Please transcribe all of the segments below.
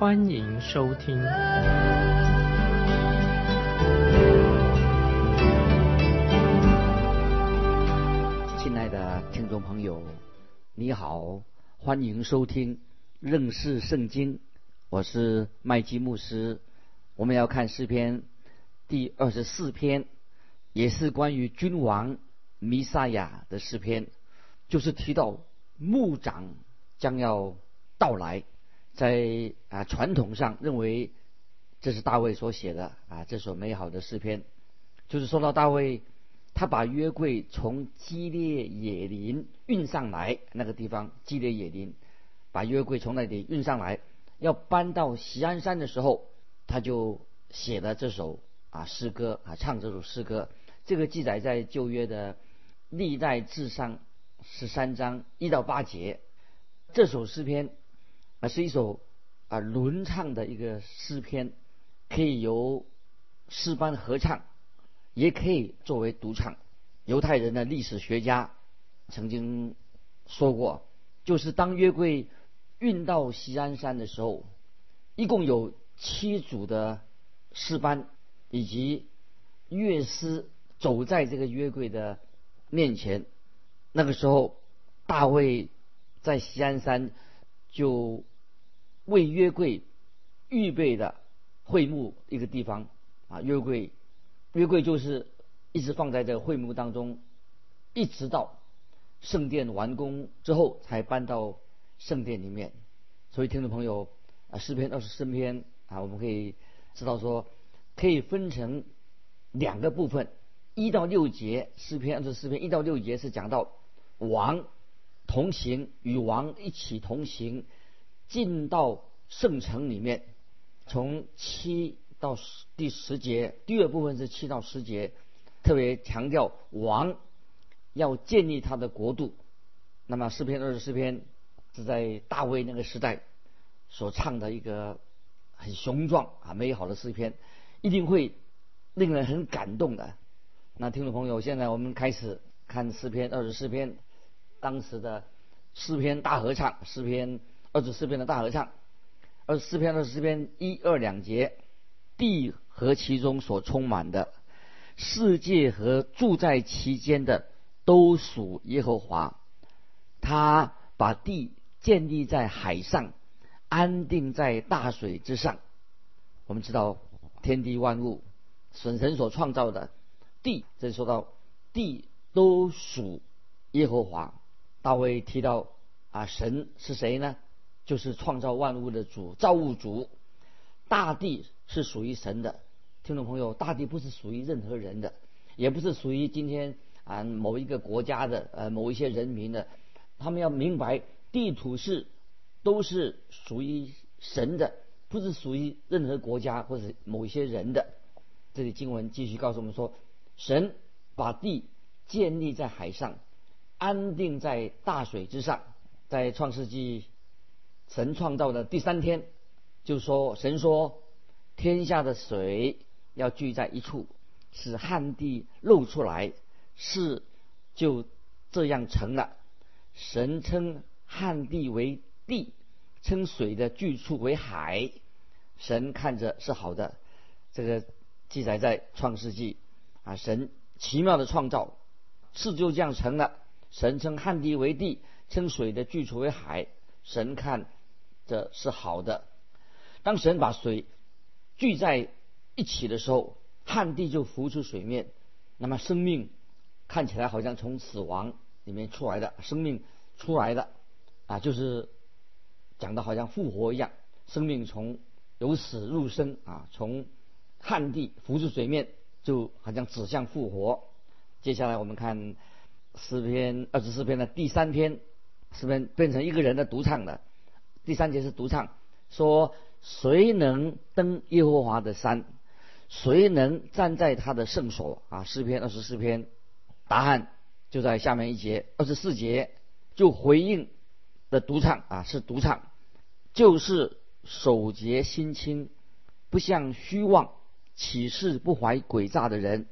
欢迎收听。亲爱的听众朋友，你好，欢迎收听认识圣经，我是麦基牧师。我们要看诗篇第二十四篇，也是关于君王弥撒亚的诗篇，就是提到牧长将要到来，在啊传统上认为这是大卫所写的啊这首美好的诗篇，就是说到大卫。他把约柜从基列野林运上来，那个地方基列野林，把约柜从那里运上来，要搬到锡安山的时候，他就写了这首啊诗歌啊，唱这首诗歌。这个记载在旧约的历代至上十三章一到八节。这首诗篇啊是一首啊轮唱的一个诗篇，可以由诗班合唱。也可以作为独唱。犹太人的历史学家曾经说过，就是当约柜运到锡安山的时候，一共有七组的诗班以及乐师走在这个约柜的面前。那个时候，大卫在锡安山就为约柜预备的会幕一个地方啊，约柜。约柜就是一直放在这个会幕当中，一直到圣殿完工之后才搬到圣殿里面。所以听众朋友啊，诗篇二十四篇啊，我们可以知道说，可以分成两个部分，一到六节诗篇二十四篇一到六节是讲到王同行与王一起同行进到圣城里面，从七。到十第十节，第二部分是七到十节，特别强调王要建立他的国度。那么诗篇二十四篇是在大卫那个时代所唱的一个很雄壮啊美好的诗篇，一定会令人很感动的。那听众朋友，现在我们开始看诗篇二十四篇当时的诗篇大合唱，诗篇二十四篇的大合唱，二十四篇二十四篇一二两节。地和其中所充满的世界和住在其间的都属耶和华。他把地建立在海上，安定在大水之上。我们知道天地万物，神神所创造的地，这说到地都属耶和华。大卫提到啊，神是谁呢？就是创造万物的主，造物主。大地。是属于神的，听众朋友，大地不是属于任何人的，也不是属于今天啊某一个国家的呃某一些人民的，他们要明白地土是都是属于神的，不是属于任何国家或者某一些人的。这里经文继续告诉我们说，神把地建立在海上，安定在大水之上。在创世纪，神创造的第三天，就说神说。天下的水要聚在一处，使旱地露出来，是就这样成了。神称旱地为地，称水的聚处为海。神看着是好的，这个记载在创世纪啊。神奇妙的创造，是就这样成了。神称旱地为地，称水的聚处为海。神看这是好的。当神把水聚在一起的时候，旱地就浮出水面，那么生命看起来好像从死亡里面出来的，生命出来的啊，就是讲的好像复活一样，生命从由死入生啊，从旱地浮出水面，就好像指向复活。接下来我们看诗篇二十四篇的第三篇，诗篇变成一个人的独唱的，第三节是独唱，说：“谁能登耶和华的山？谁能站在他的圣所？”啊，诗篇二十四篇，答案就在下面一节二十四节，就回应的独唱啊，是独唱，就是守节心清，不向虚妄起誓不怀诡诈的人。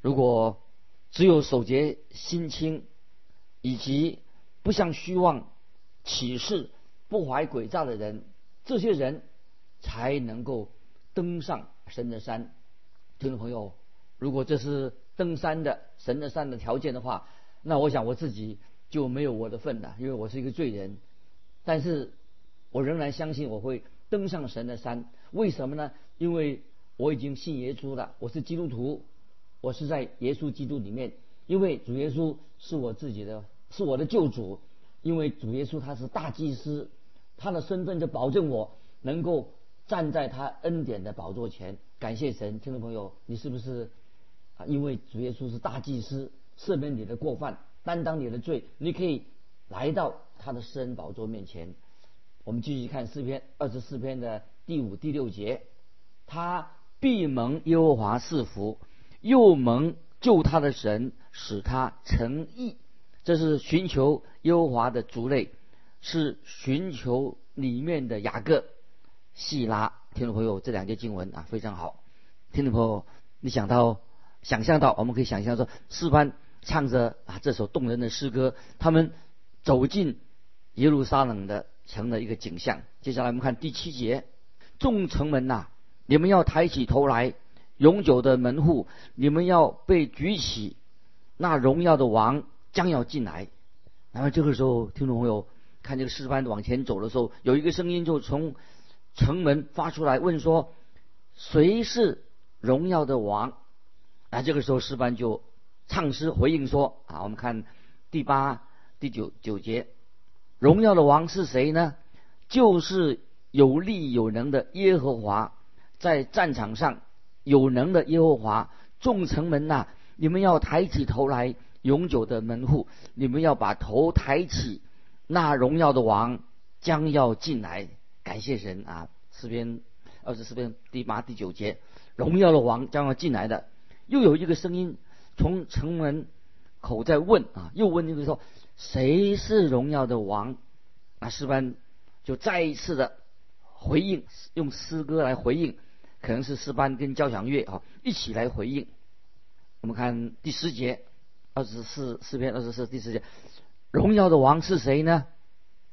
如果只有守节心清，以及不向虚妄起誓不怀诡诈的人，这些人才能够登上神的山。听众朋友，如果这是登山的神的山的条件的话，那我想我自己就没有我的份了，因为我是一个罪人。但是我仍然相信我会登上神的山。为什么呢？因为我已经信耶稣了，我是基督徒。我是在耶稣基督里面，因为主耶稣是我自己的，是我的救主。因为主耶稣他是大祭司，他的身份就保证我能够站在他恩典的宝座前。感谢神，听众朋友，你是不是啊？因为主耶稣是大祭司，赦免你的过犯，担当你的罪，你可以来到他的施恩宝座面前。我们继续看诗篇二十四篇的第五、第六节，他闭蒙耶和华赐福。又蒙救他的神使他成义，这是寻求耶和华的族类，是寻求里面的雅各、细拉。听众朋友，这两节经文啊非常好。听众朋友，你想到、想象到，我们可以想象说，诗班唱着啊这首动人的诗歌，他们走进耶路撒冷的城的一个景象。接下来我们看第七节：众城门呐，你们要抬起头来。永久的门户，你们要被举起，那荣耀的王将要进来。然后这个时候，听众朋友看这个诗班往前走的时候，有一个声音就从城门发出来，问说：“谁是荣耀的王？”啊，这个时候诗班就唱诗回应说：“啊，我们看第八、第九九节，荣耀的王是谁呢？就是有力有能的耶和华，在战场上。”有能的耶和华，众城门呐，你们要抬起头来，永久的门户，你们要把头抬起，那荣耀的王将要进来。感谢神啊！诗篇二十四篇第八、第九节，荣耀的王将要进来的。又有一个声音从城门口在问啊，又问那个说，谁是荣耀的王？啊，诗班就再一次的回应，用诗歌来回应。可能是诗班跟交响乐啊一起来回应。我们看第十节，二十四诗篇二十四第十节，荣耀的王是谁呢？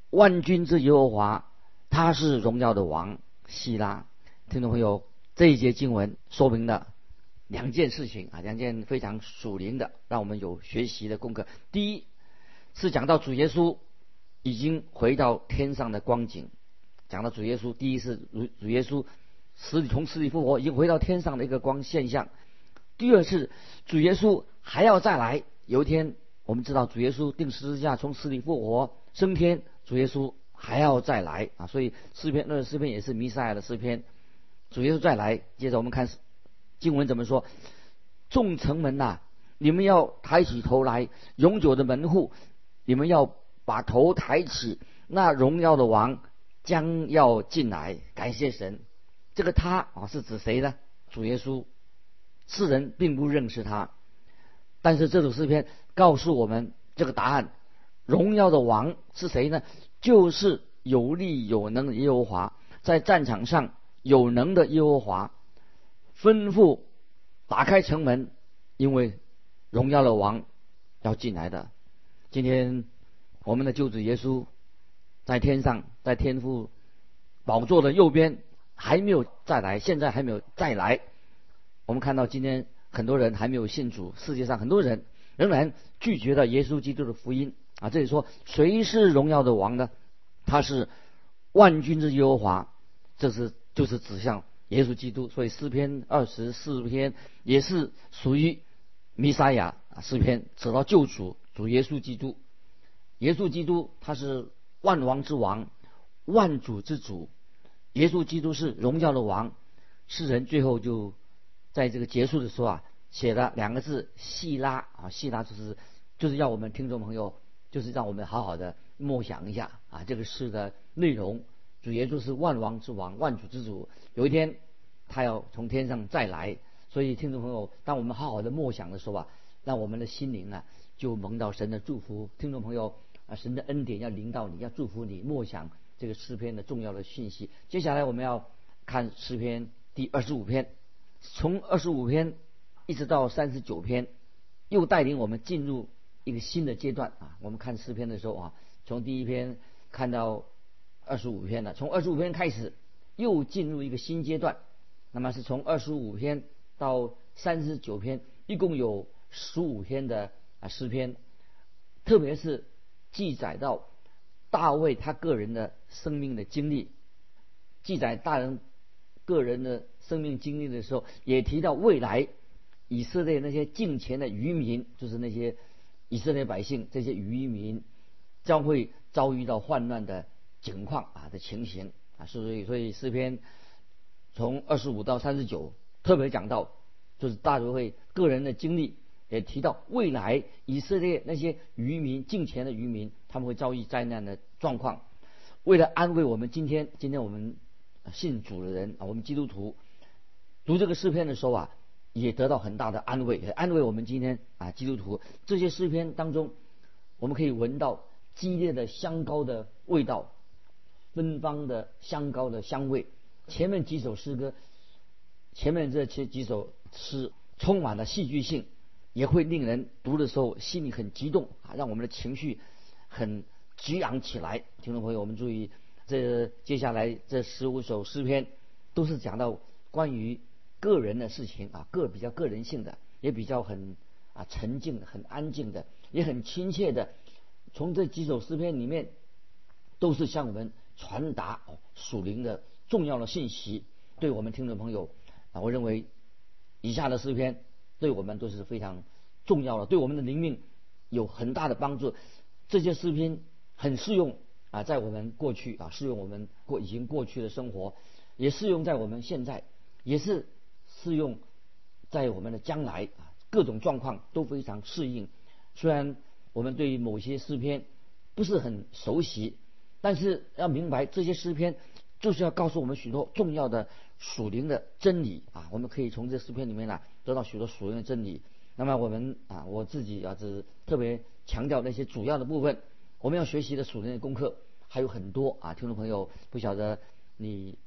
万军之耶和华，他是荣耀的王。希拉，听众朋友，这一节经文说明了两件事情啊，两件非常属灵的，让我们有学习的功课。第一是讲到主耶稣已经回到天上的光景，讲到主耶稣，第一是主主耶稣。死从死里复活，已经回到天上的一个光现象。第二是主耶稣还要再来，有一天我们知道主耶稣定十字架从死里复活升天，主耶稣还要再来啊！所以诗篇那诗篇也是弥赛亚的诗篇，主耶稣再来。接着我们看经文怎么说：众城门呐，你们要抬起头来，永久的门户，你们要把头抬起，那荣耀的王将要进来。感谢神。这个他啊是指谁呢？主耶稣，世人并不认识他，但是这首诗篇告诉我们这个答案：荣耀的王是谁呢？就是有力有能的耶和华，在战场上有能的耶和华，吩咐打开城门，因为荣耀的王要进来的。今天我们的救主耶稣在天上，在天父宝座的右边。还没有再来，现在还没有再来。我们看到今天很多人还没有信主，世界上很多人仍然拒绝了耶稣基督的福音啊！这里说谁是荣耀的王呢？他是万军之耶和华，这是就是指向耶稣基督。所以诗篇二十四篇也是属于弥撒亚诗篇，指到救主主耶稣基督。耶稣基督他是万王之王，万主之主。耶稣基督是荣耀的王，世人最后就在这个结束的时候啊，写了两个字“细拉”啊，“细拉”就是就是要我们听众朋友，就是让我们好好的默想一下啊，这个诗的内容主耶稣是万王之王、万主之主，有一天他要从天上再来。所以，听众朋友，当我们好好的默想的时候啊，让我们的心灵啊就蒙到神的祝福。听众朋友啊，神的恩典要临到你，要祝福你。默想这个诗篇的重要的讯息。接下来我们要看诗篇第二十五篇，从二十五篇一直到三十九篇，又带领我们进入一个新的阶段啊。我们看诗篇的时候啊，从第一篇看到二十五篇了，从二十五篇开始又进入一个新阶段。那么是从二十五篇。到三十九篇，一共有十五篇的啊诗篇，特别是记载到大卫他个人的生命的经历，记载大人个人的生命经历的时候，也提到未来以色列那些近前的渔民，就是那些以色列百姓这些渔民将会遭遇到患难的情况啊的情形啊，所以所以诗篇从二十五到三十九。特别讲到，就是大都会个人的经历，也提到未来以色列那些渔民进前的渔民，他们会遭遇灾难的状况。为了安慰我们今天，今天我们信主的人啊，我们基督徒读这个诗篇的时候啊，也得到很大的安慰，安慰我们今天啊基督徒这些诗篇当中，我们可以闻到激烈的香膏的味道，芬芳的香膏的香味。前面几首诗歌。前面这几几首诗充满了戏剧性，也会令人读的时候心里很激动啊，让我们的情绪很激昂起来。听众朋友，我们注意，这接下来这十五首诗篇都是讲到关于个人的事情啊，个比较个人性的，也比较很啊沉静、很安静的，也很亲切的。从这几首诗篇里面，都是向我们传达哦属灵的重要的信息，对我们听众朋友。啊，我认为以下的诗篇对我们都是非常重要的，对我们的灵命有很大的帮助。这些诗篇很适用啊，在我们过去啊，适用我们过已经过去的生活，也适用在我们现在，也是适用在我们的将来啊，各种状况都非常适应。虽然我们对于某些诗篇不是很熟悉，但是要明白这些诗篇就是要告诉我们许多重要的。属灵的真理啊，我们可以从这诗篇里面呢得到许多属灵的真理。那么我们啊，我自己啊，只特别强调那些主要的部分。我们要学习的属灵的功课还有很多啊，听众朋友不晓得你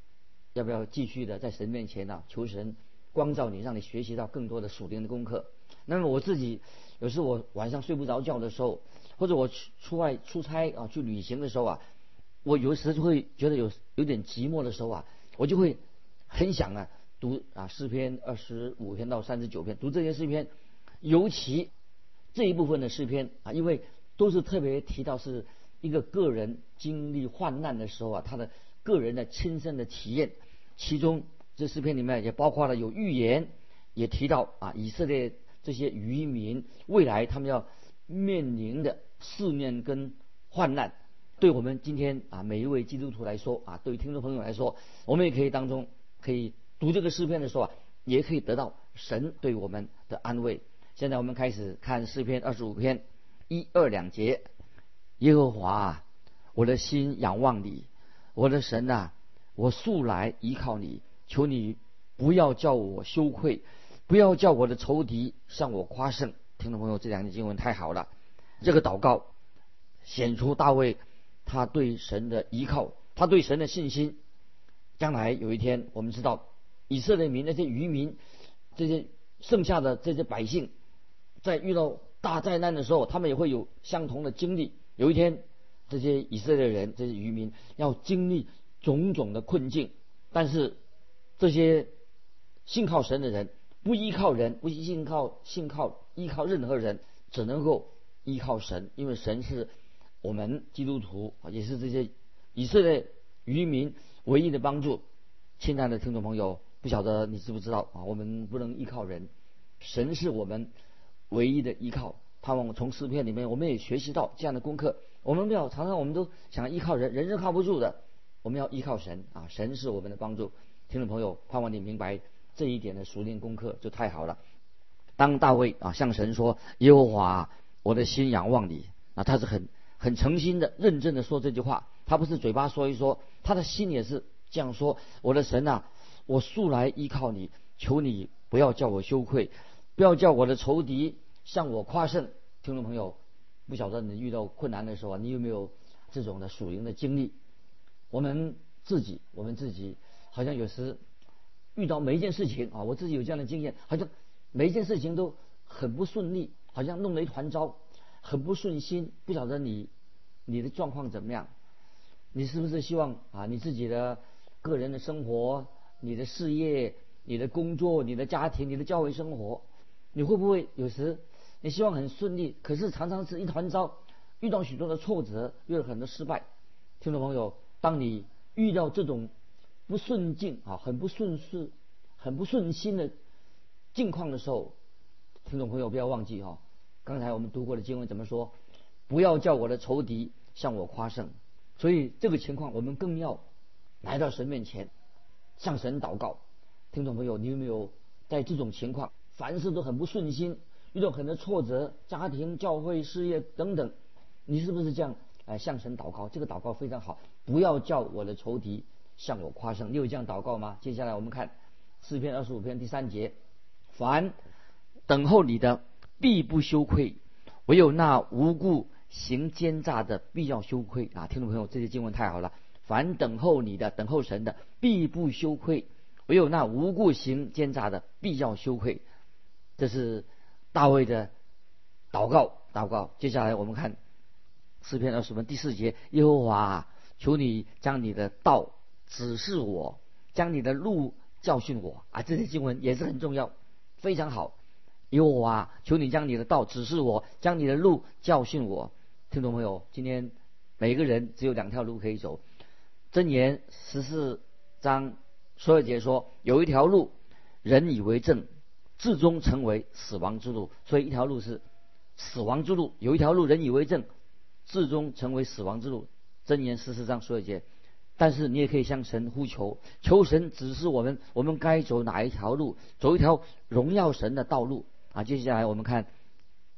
要不要继续的在神面前呢求神光照你，让你学习到更多的属灵的功课。那么我自己有时我晚上睡不着觉的时候，或者我出外出差啊去旅行的时候啊，我有时就会觉得有有点寂寞的时候啊，我就会。很想啊，读啊诗篇二十五篇到三十九篇，读这些诗篇，尤其这一部分的诗篇啊，因为都是特别提到是一个个人经历患难的时候啊，他的个人的亲身的体验。其中这诗篇里面也包括了有预言，也提到啊以色列这些渔民未来他们要面临的试炼跟患难，对我们今天啊每一位基督徒来说啊，对于听众朋友来说，我们也可以当中。可以读这个诗篇的时候啊，也可以得到神对我们的安慰。现在我们开始看诗篇二十五篇一二两节。耶和华啊，我的心仰望你，我的神啊，我素来依靠你，求你不要叫我羞愧，不要叫我的仇敌向我夸胜。听众朋友，这两节经文太好了。这个祷告显出大卫他对神的依靠，他对神的信心。将来有一天，我们知道以色列民那些渔民，这些剩下的这些百姓，在遇到大灾难的时候，他们也会有相同的经历。有一天，这些以色列人、这些渔民要经历种种的困境，但是这些信靠神的人，不依靠人，不信靠信靠依靠任何人，只能够依靠神，因为神是我们基督徒，也是这些以色列渔民。唯一的帮助，亲爱的听众朋友，不晓得你知不知道啊？我们不能依靠人，神是我们唯一的依靠。盼望从诗篇里面，我们也学习到这样的功课。我们不要常常我们都想依靠人，人是靠不住的。我们要依靠神啊！神是我们的帮助。听众朋友，盼望你明白这一点的熟练功课就太好了。当大卫啊向神说：“耶和华，我的心仰望你。”啊，他是很很诚心的、认真的说这句话。他不是嘴巴说一说，他的心也是这样说：我的神啊，我素来依靠你，求你不要叫我羞愧，不要叫我的仇敌向我夸胜。听众朋友，不晓得你遇到困难的时候，你有没有这种的属灵的经历？我们自己，我们自己好像有时遇到每一件事情啊，我自己有这样的经验，好像每一件事情都很不顺利，好像弄了一团糟，很不顺心。不晓得你你的状况怎么样？你是不是希望啊，你自己的个人的生活、你的事业、你的工作、你的家庭、你的教会生活，你会不会有时你希望很顺利，可是常常是一团糟，遇到许多的挫折，遇到很多失败？听众朋友。当你遇到这种不顺境啊，很不顺势、很不顺心的境况的时候，听众朋友不要忘记哈，刚才我们读过的经文怎么说？不要叫我的仇敌向我夸胜。所以这个情况，我们更要来到神面前，向神祷告。听众朋友，你有没有在这种情况，凡事都很不顺心，遇到很多挫折，家庭、教会、事业等等，你是不是这样？哎，向神祷告，这个祷告非常好。不要叫我的仇敌向我夸胜。你有这样祷告吗？接下来我们看诗篇二十五篇第三节：凡等候你的，必不羞愧；唯有那无故行奸诈的，必要羞愧。啊，听众朋友，这些经文太好了。凡等候你的，等候神的，必不羞愧；唯有那无故行奸诈的，必要羞愧。这是大卫的祷告。祷告。接下来我们看。诗篇二十篇第四节，耶和华，求你将你的道指示我，将你的路教训我啊！这些经文也是很重要，非常好。耶和华，求你将你的道指示我，将你的路教训我。听懂没有？今天每个人只有两条路可以走。箴言十四章十二节说，有一条路，人以为正，至终成为死亡之路。所以一条路是死亡之路，有一条路，人以为正。至终成为死亡之路，真言十四章说一节。但是你也可以向神呼求，求神指示我们，我们该走哪一条路，走一条荣耀神的道路啊！接下来我们看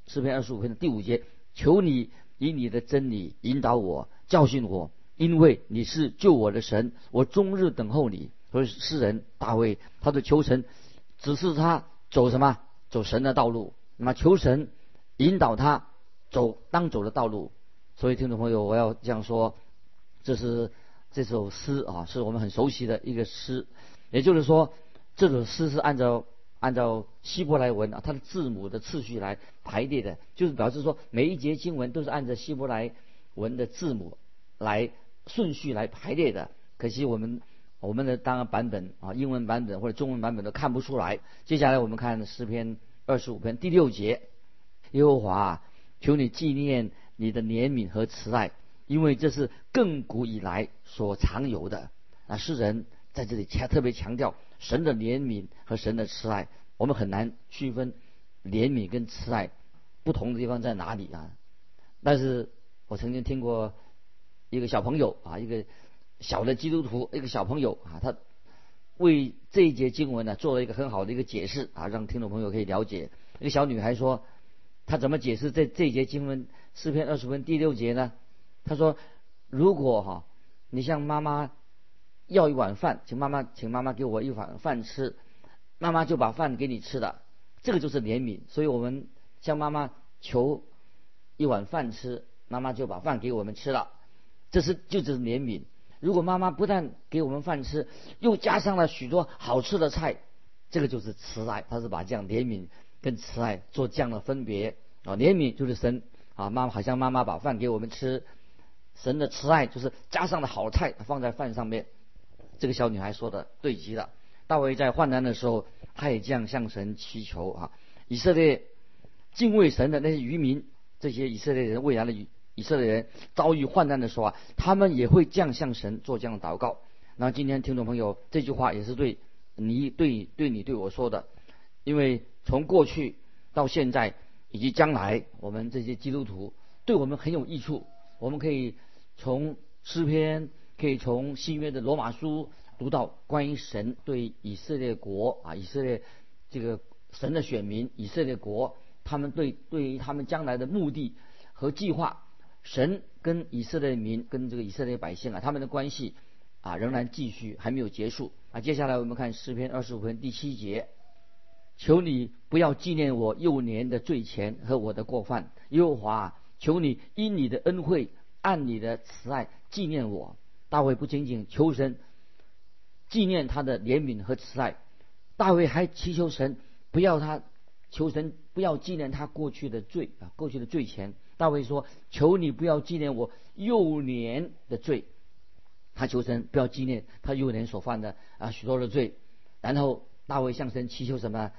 诗篇二十五篇的第五节，求你以你的真理引导我，教训我，因为你是救我的神，我终日等候你。所以诗人大卫，他的求神指示他走什么？走神的道路。那么求神引导他走当走的道路。所以，听众朋友，我要这样说，这是这首诗啊，是我们很熟悉的一个诗。也就是说，这首诗是按照按照希伯来文啊，它的字母的次序来排列的，就是表示说每一节经文都是按照希伯来文的字母来顺序来排列的。可惜我们我们的当然版本啊，英文版本或者中文版本都看不出来。接下来我们看诗篇二十五篇第六节，耶和华，求你纪念。你的怜悯和慈爱，因为这是亘古以来所常有的。啊，诗人在这里强特别强调神的怜悯和神的慈爱。我们很难区分怜悯跟慈爱不同的地方在哪里啊？但是我曾经听过一个小朋友啊，一个小的基督徒，一个小朋友啊，他为这一节经文呢做了一个很好的一个解释啊，让听众朋友可以了解。一个小女孩说，他怎么解释这这节经文？诗篇二十分第六节呢，他说：“如果哈，你向妈妈要一碗饭，请妈妈请妈妈给我一碗饭吃，妈妈就把饭给你吃了，这个就是怜悯。所以我们向妈妈求一碗饭吃，妈妈就把饭给我们吃了，这是就只是怜悯。如果妈妈不但给我们饭吃，又加上了许多好吃的菜，这个就是慈爱。他是把这样怜悯跟慈爱做这样的分别啊，怜悯就是神。”啊，妈妈好像妈妈把饭给我们吃，神的慈爱就是加上了好菜放在饭上面。这个小女孩说的对极了。大卫在患难的时候，他也这样向神祈求啊。以色列敬畏神的那些渔民，这些以色列人未来的以以色列人遭遇患难的时候啊，他们也会这样向神做这样的祷告。那今天听众朋友，这句话也是对你对对你对我说的，因为从过去到现在。以及将来，我们这些基督徒对我们很有益处。我们可以从诗篇，可以从新约的罗马书读到关于神对以色列国啊，以色列这个神的选民，以色列国他们对对于他们将来的目的和计划，神跟以色列民跟这个以色列百姓啊，他们的关系啊仍然继续，还没有结束啊。接下来我们看诗篇二十五篇第七节：求你不要纪念我幼年的罪前和我的过犯，耶和华，求你因你的恩惠，按你的慈爱纪念我。大卫不仅仅求神纪念他的怜悯和慈爱，大卫还祈求神不要他求神不要纪念他过去的罪啊，过去的罪前。大卫说：“求你不要纪念我幼年的罪。”他求神不要纪念他幼年所犯的啊许多的罪。然后大卫向神祈求什么？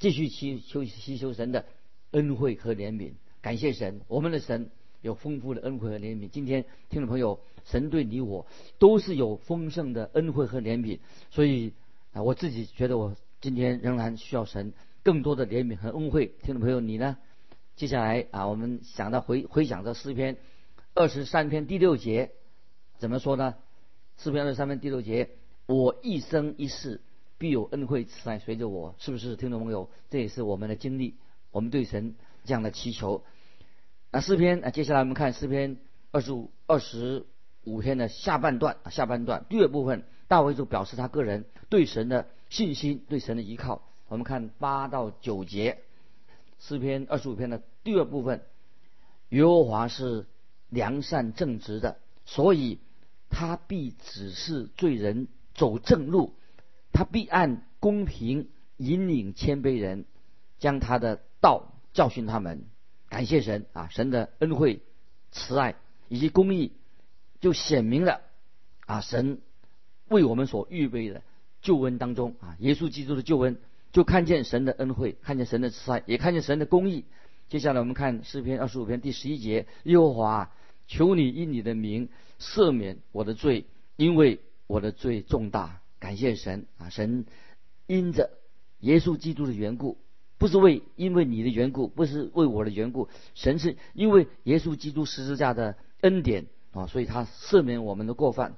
继续祈求祈求神的恩惠和怜悯。感谢神，我们的神有丰富的恩惠和怜悯。今天听众朋友，神对你我都是有丰盛的恩惠和怜悯。所以啊，我自己觉得我今天仍然需要神更多的怜悯和恩惠。听众朋友，你呢？接下来啊，我们想到回回想这诗篇二十三篇第六节怎么说呢？诗篇二十三篇第六节，我一生一世必有恩惠慈爱随着我，是不是？听众朋友，这也是我们的经历，我们对神这样的祈求。那诗篇啊，接下来我们看诗篇二十五二十五篇的下半段，下半段第二部分，大卫就表示他个人对神的信心，对神的依靠。我们看八到九节。诗篇二十五篇的第二部分，耶和华是良善正直的，所以他必指示罪人走正路，他必按公平引领谦卑人，将他的道教训他们。感谢神啊，神的恩惠、慈爱以及公义，就显明了啊，神为我们所预备的救恩当中啊，耶稣基督的救恩。就看见神的恩惠，看见神的慈爱，也看见神的公义。接下来我们看诗篇二十五篇第十一节：耶和华，求你因你的名赦免我的罪，因为我的罪重大。感谢神啊！神因着耶稣基督的缘故，不是为因为你的缘故，不是为我的缘故，神是因为耶稣基督十字架的恩典啊，所以他赦免我们的过犯。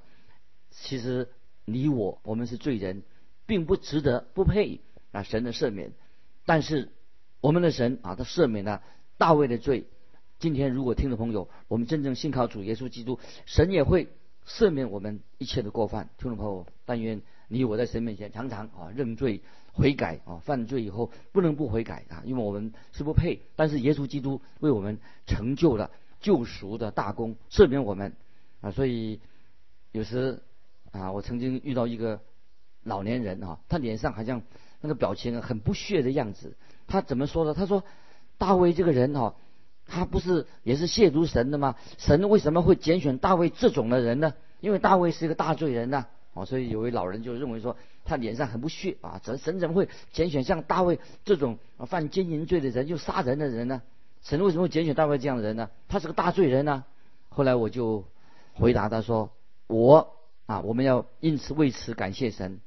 其实你我我们是罪人，并不值得，不配。啊，神的赦免，但是我们的神啊，他赦免了大卫的罪。今天如果听众朋友，我们真正信靠主耶稣基督，神也会赦免我们一切的过犯。听众朋友，但愿你我在神面前常常啊认罪悔改啊，犯罪以后不能不悔改啊，因为我们是不配。但是耶稣基督为我们成就了救赎的大功，赦免我们啊。所以有时啊，我曾经遇到一个老年人啊，他脸上好像。那个表情很不屑的样子，他怎么说的？他说：“大卫这个人哈，他不是也是亵渎神的吗？神为什么会拣选大卫这种的人呢？因为大卫是一个大罪人呐，哦，所以有位老人就认为说，他脸上很不屑啊，神神怎么会拣选像大卫这种犯奸淫罪的人，又杀人的人呢？神为什么会拣选大卫这样的人呢？他是个大罪人呢。”后来我就回答他说：“我啊，我们要因此为此感谢神，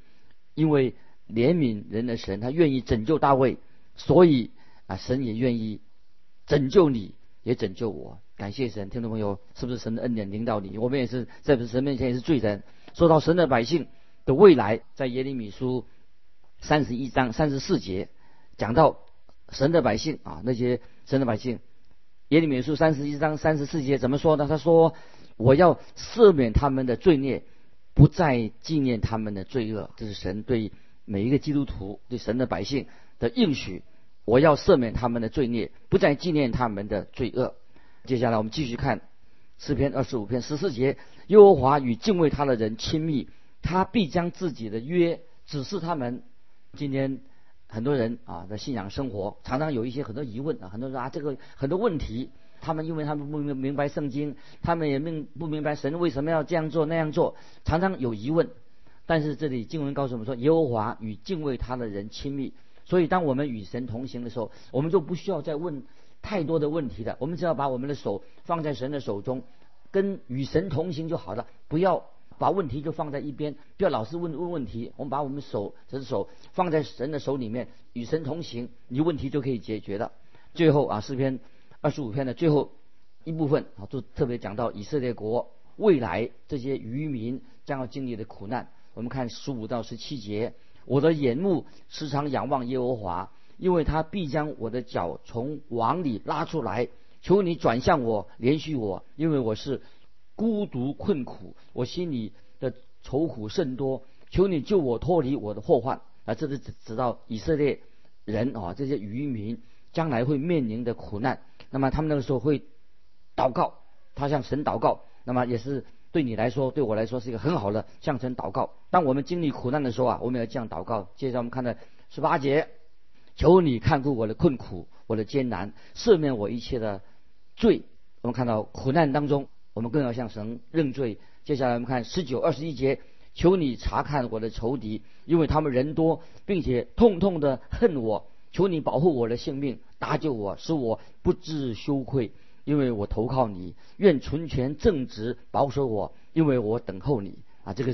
因为。”怜悯人的神，他愿意拯救大卫，所以啊，神也愿意拯救你，也拯救我。感谢神，听众朋友，是不是神的恩典领导你？我们也是在神面前也是罪人，说到神的百姓的未来，在耶利米书三十一章三十四节讲到神的百姓啊，那些神的百姓，耶利米书三十一章三十四节怎么说呢？他说：“我要赦免他们的罪孽，不再纪念他们的罪恶。”这是神对。每一个基督徒对神的百姓的应许，我要赦免他们的罪孽，不再纪念他们的罪恶。接下来我们继续看诗篇二十五篇十四节：耶和华与敬畏他的人亲密，他必将自己的约指示他们。今天很多人啊的信仰生活常常有一些很多疑问啊，很多人啊这个很多问题，他们因为他们不明明白圣经，他们也明不明白神为什么要这样做那样做，常常有疑问。但是这里经文告诉我们说，耶和华与敬畏他的人亲密。所以当我们与神同行的时候，我们就不需要再问太多的问题了。我们只要把我们的手放在神的手中，跟与神同行就好了。不要把问题就放在一边，不要老是问问问题。我们把我们手这只手放在神的手里面，与神同行，你问题就可以解决了。最后啊，诗篇二十五篇的最后一部分啊，就特别讲到以色列国未来这些渔民将要经历的苦难。我们看十五到十七节，我的眼目时常仰望耶和华，因为他必将我的脚从网里拉出来，求你转向我，怜恤我，因为我是孤独困苦，我心里的愁苦甚多。求你救我脱离我的祸患啊！这是指指到以色列人啊，这些渔民将来会面临的苦难。那么他们那个时候会祷告，他向神祷告。那么也是对你来说，对我来说是一个很好的向神祷告。当我们经历苦难的时候啊，我们要这样祷告。接着我们看到十八节，求你看顾我的困苦，我的艰难，赦免我一切的罪。我们看到苦难当中，我们更要向神认罪。接下来我们看十九、二十一节。求你查看我的仇敌，因为他们人多，并且痛痛的恨我。求你保护我的性命，搭救我，使我不知羞愧，因为我投靠你。愿纯全正直保守我，因为我等候你。啊，这个。